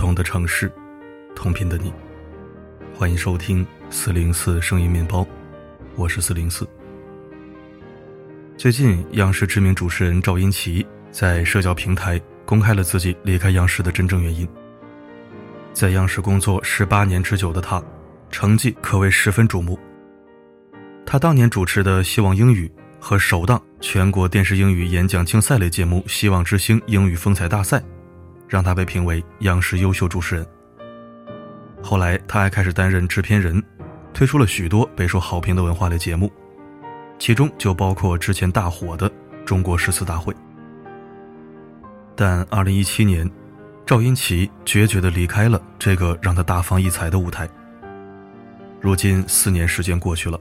同的城市，同频的你，欢迎收听四零四声音面包，我是四零四。最近，央视知名主持人赵英奇在社交平台公开了自己离开央视的真正原因。在央视工作十八年之久的他，成绩可谓十分瞩目。他当年主持的《希望英语》和首档全国电视英语演讲竞赛类节目《希望之星英语风采大赛》。让他被评为央视优秀主持人。后来，他还开始担任制片人，推出了许多备受好评的文化类节目，其中就包括之前大火的《中国诗词大会》。但2017年，赵英奇决绝地离开了这个让他大放异彩的舞台。如今四年时间过去了，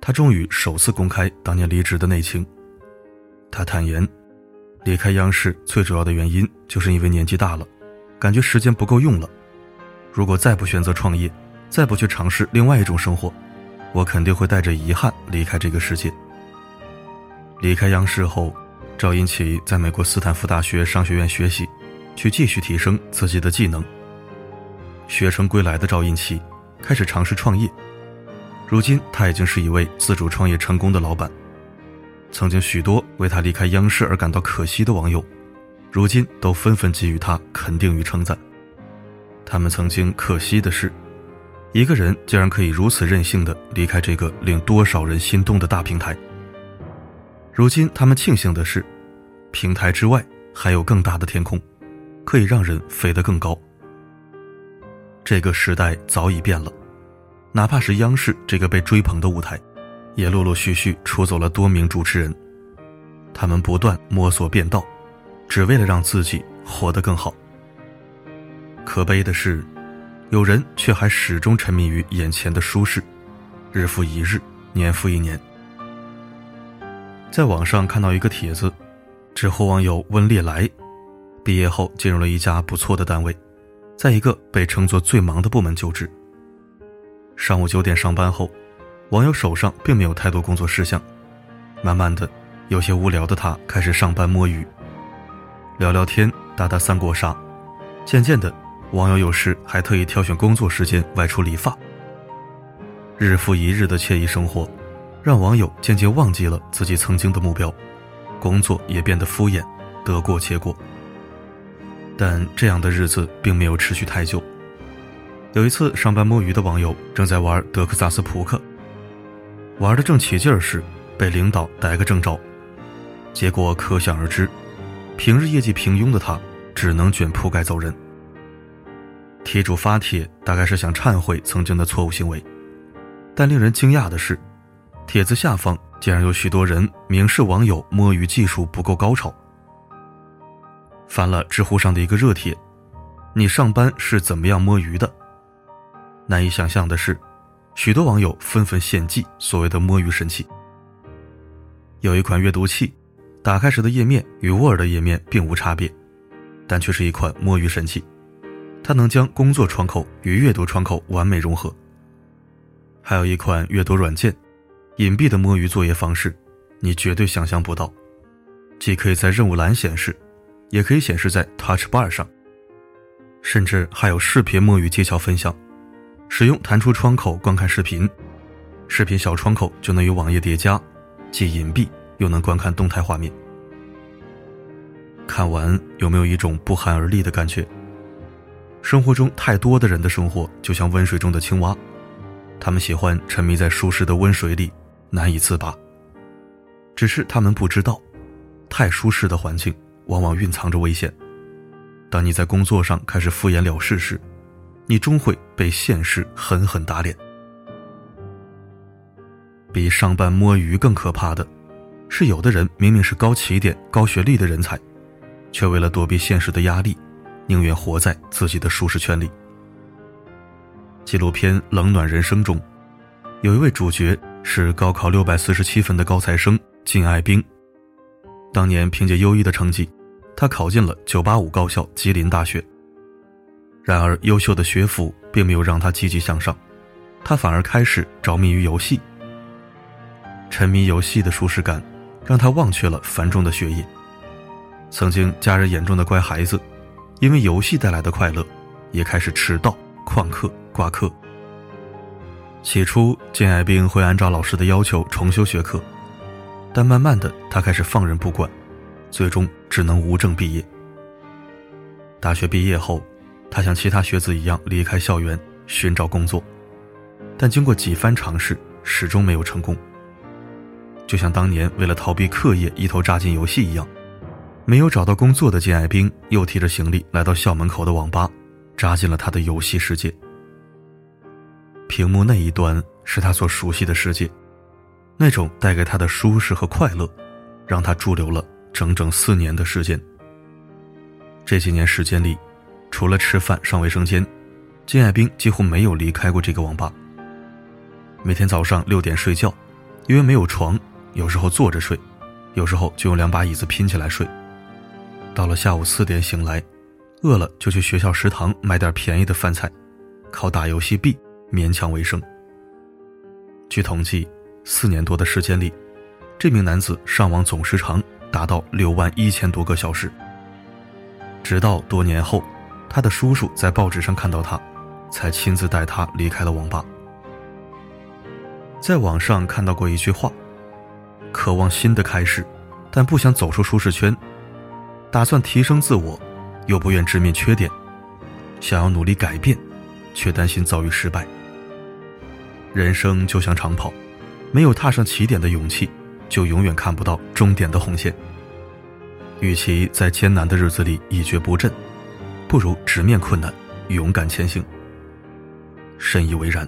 他终于首次公开当年离职的内情。他坦言。离开央视最主要的原因，就是因为年纪大了，感觉时间不够用了。如果再不选择创业，再不去尝试另外一种生活，我肯定会带着遗憾离开这个世界。离开央视后，赵英奇在美国斯坦福大学商学院学习，去继续提升自己的技能。学成归来的赵英奇开始尝试创业，如今他已经是一位自主创业成功的老板。曾经许多为他离开央视而感到可惜的网友，如今都纷纷给予他肯定与称赞。他们曾经可惜的是，一个人竟然可以如此任性的离开这个令多少人心动的大平台。如今他们庆幸的是，平台之外还有更大的天空，可以让人飞得更高。这个时代早已变了，哪怕是央视这个被追捧的舞台。也陆陆续续出走了多名主持人，他们不断摸索变道，只为了让自己活得更好。可悲的是，有人却还始终沉迷于眼前的舒适，日复一日，年复一年。在网上看到一个帖子，知乎网友温烈来，毕业后进入了一家不错的单位，在一个被称作最忙的部门就职。上午九点上班后。网友手上并没有太多工作事项，慢慢的，有些无聊的他开始上班摸鱼，聊聊天，打打三国杀。渐渐的，网友有时还特意挑选工作时间外出理发。日复一日的惬意生活，让网友渐渐忘记了自己曾经的目标，工作也变得敷衍，得过且过。但这样的日子并没有持续太久。有一次上班摸鱼的网友正在玩德克萨斯扑克。玩的正起劲时，被领导逮个正着，结果可想而知。平日业绩平庸的他，只能卷铺盖走人。题主发帖大概是想忏悔曾经的错误行为，但令人惊讶的是，帖子下方竟然有许多人明示网友摸鱼技术不够高超。翻了知乎上的一个热帖：“你上班是怎么样摸鱼的？”难以想象的是。许多网友纷纷献祭所谓的摸鱼神器。有一款阅读器，打开时的页面与 Word 页面并无差别，但却是一款摸鱼神器。它能将工作窗口与阅读窗口完美融合。还有一款阅读软件，隐蔽的摸鱼作业方式，你绝对想象不到。既可以在任务栏显示，也可以显示在 Touch Bar 上，甚至还有视频摸鱼技巧分享。使用弹出窗口观看视频，视频小窗口就能与网页叠加，既隐蔽又能观看动态画面。看完有没有一种不寒而栗的感觉？生活中太多的人的生活就像温水中的青蛙，他们喜欢沉迷在舒适的温水里，难以自拔。只是他们不知道，太舒适的环境往往蕴藏着危险。当你在工作上开始敷衍了事时，你终会被现实狠狠打脸。比上班摸鱼更可怕的，是有的人明明是高起点、高学历的人才，却为了躲避现实的压力，宁愿活在自己的舒适圈里。纪录片《冷暖人生》中，有一位主角是高考六百四十七分的高材生靳爱兵。当年凭借优异的成绩，他考进了985高校吉林大学。然而，优秀的学府并没有让他积极向上，他反而开始着迷于游戏。沉迷游戏的舒适感，让他忘却了繁重的学业。曾经家人眼中的乖孩子，因为游戏带来的快乐，也开始迟到、旷课、挂科。起初，金爱兵会按照老师的要求重修学科，但慢慢的，他开始放任不管，最终只能无证毕业。大学毕业后，他像其他学子一样离开校园寻找工作，但经过几番尝试，始终没有成功。就像当年为了逃避课业一头扎进游戏一样，没有找到工作的金爱兵又提着行李来到校门口的网吧，扎进了他的游戏世界。屏幕那一端是他所熟悉的世界，那种带给他的舒适和快乐，让他驻留了整整四年的时间。这几年时间里，除了吃饭、上卫生间，金爱兵几乎没有离开过这个网吧。每天早上六点睡觉，因为没有床。有时候坐着睡，有时候就用两把椅子拼起来睡。到了下午四点醒来，饿了就去学校食堂买点便宜的饭菜，靠打游戏币勉强为生。据统计，四年多的时间里，这名男子上网总时长达到六万一千多个小时。直到多年后，他的叔叔在报纸上看到他，才亲自带他离开了网吧。在网上看到过一句话。渴望新的开始，但不想走出舒适圈，打算提升自我，又不愿直面缺点，想要努力改变，却担心遭遇失败。人生就像长跑，没有踏上起点的勇气，就永远看不到终点的红线。与其在艰难的日子里一蹶不振，不如直面困难，勇敢前行。深以为然。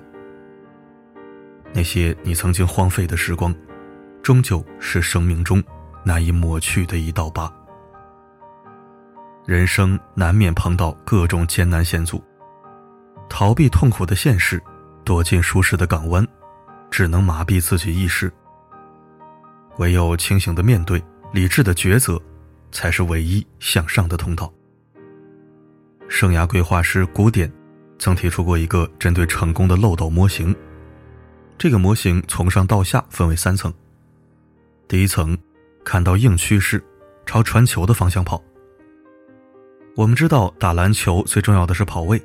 那些你曾经荒废的时光。终究是生命中难以抹去的一道疤。人生难免碰到各种艰难险阻，逃避痛苦的现实，躲进舒适的港湾，只能麻痹自己意识。唯有清醒的面对，理智的抉择，才是唯一向上的通道。生涯规划师古典曾提出过一个针对成功的漏斗模型，这个模型从上到下分为三层。第一层，看到硬趋势，朝传球的方向跑。我们知道打篮球最重要的是跑位，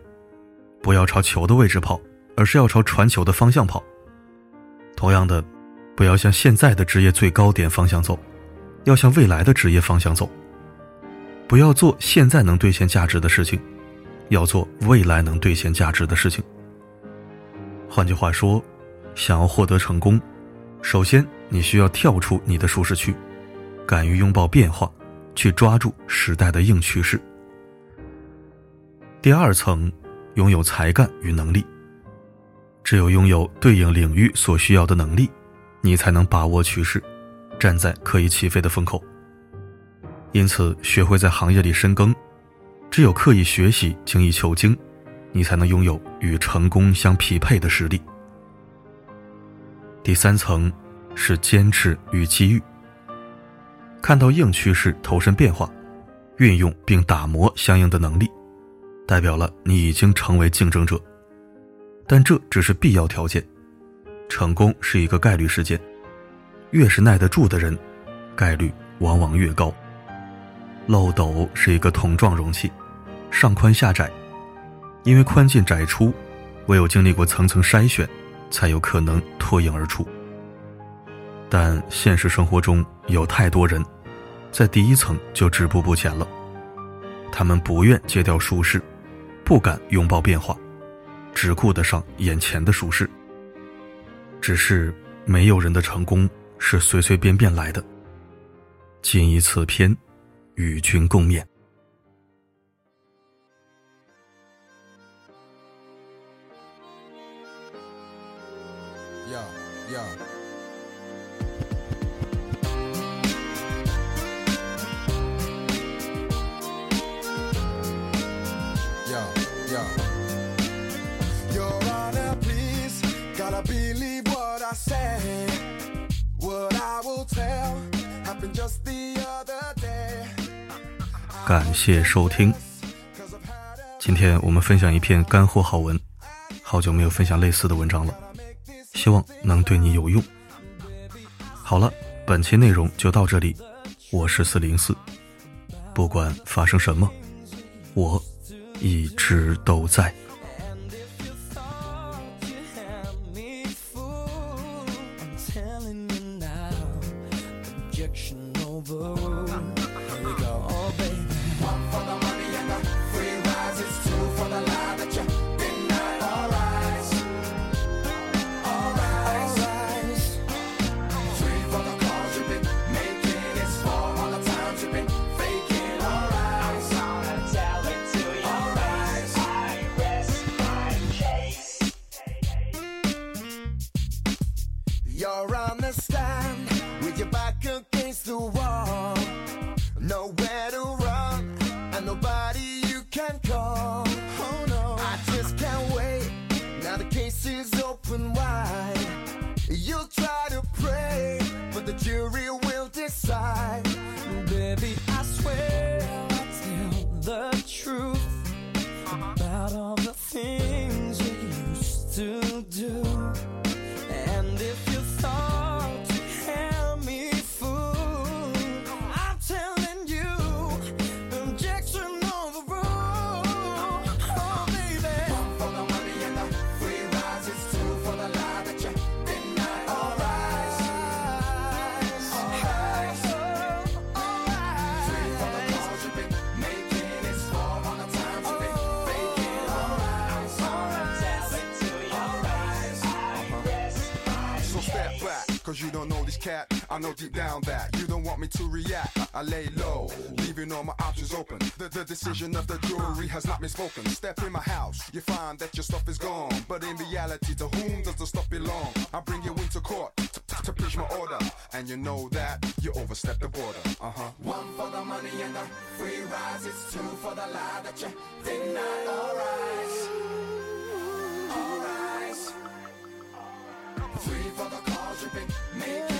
不要朝球的位置跑，而是要朝传球的方向跑。同样的，不要向现在的职业最高点方向走，要向未来的职业方向走。不要做现在能兑现价值的事情，要做未来能兑现价值的事情。换句话说，想要获得成功。首先，你需要跳出你的舒适区，敢于拥抱变化，去抓住时代的硬趋势。第二层，拥有才干与能力。只有拥有对应领域所需要的能力，你才能把握趋势，站在可以起飞的风口。因此，学会在行业里深耕。只有刻意学习、精益求精，你才能拥有与成功相匹配的实力。第三层是坚持与机遇。看到硬趋势，投身变化，运用并打磨相应的能力，代表了你已经成为竞争者。但这只是必要条件，成功是一个概率事件，越是耐得住的人，概率往往越高。漏斗是一个桶状容器，上宽下窄，因为宽进窄出，唯有经历过层层筛选。才有可能脱颖而出。但现实生活中有太多人，在第一层就止步不前了。他们不愿戒掉舒适，不敢拥抱变化，只顾得上眼前的舒适。只是没有人的成功是随随便便来的。谨以此篇，与君共勉。感谢收听。今天我们分享一篇干货好文，好久没有分享类似的文章了，希望能对你有用。好了，本期内容就到这里，我是四零四。不管发生什么，我一直都在。around Cause you don't know this cat, I know deep down that you don't want me to react. I lay low, leaving all my options open. The, the decision of the jury has not been spoken. Step in my house, you find that your stuff is gone. But in reality, to whom does the stuff belong? I bring you into court to, to preach my order. And you know that you overstep the border. Uh huh. One for the money and the free rise. It's two for the lie that you deny. All rise. All rise. Three for the Maybe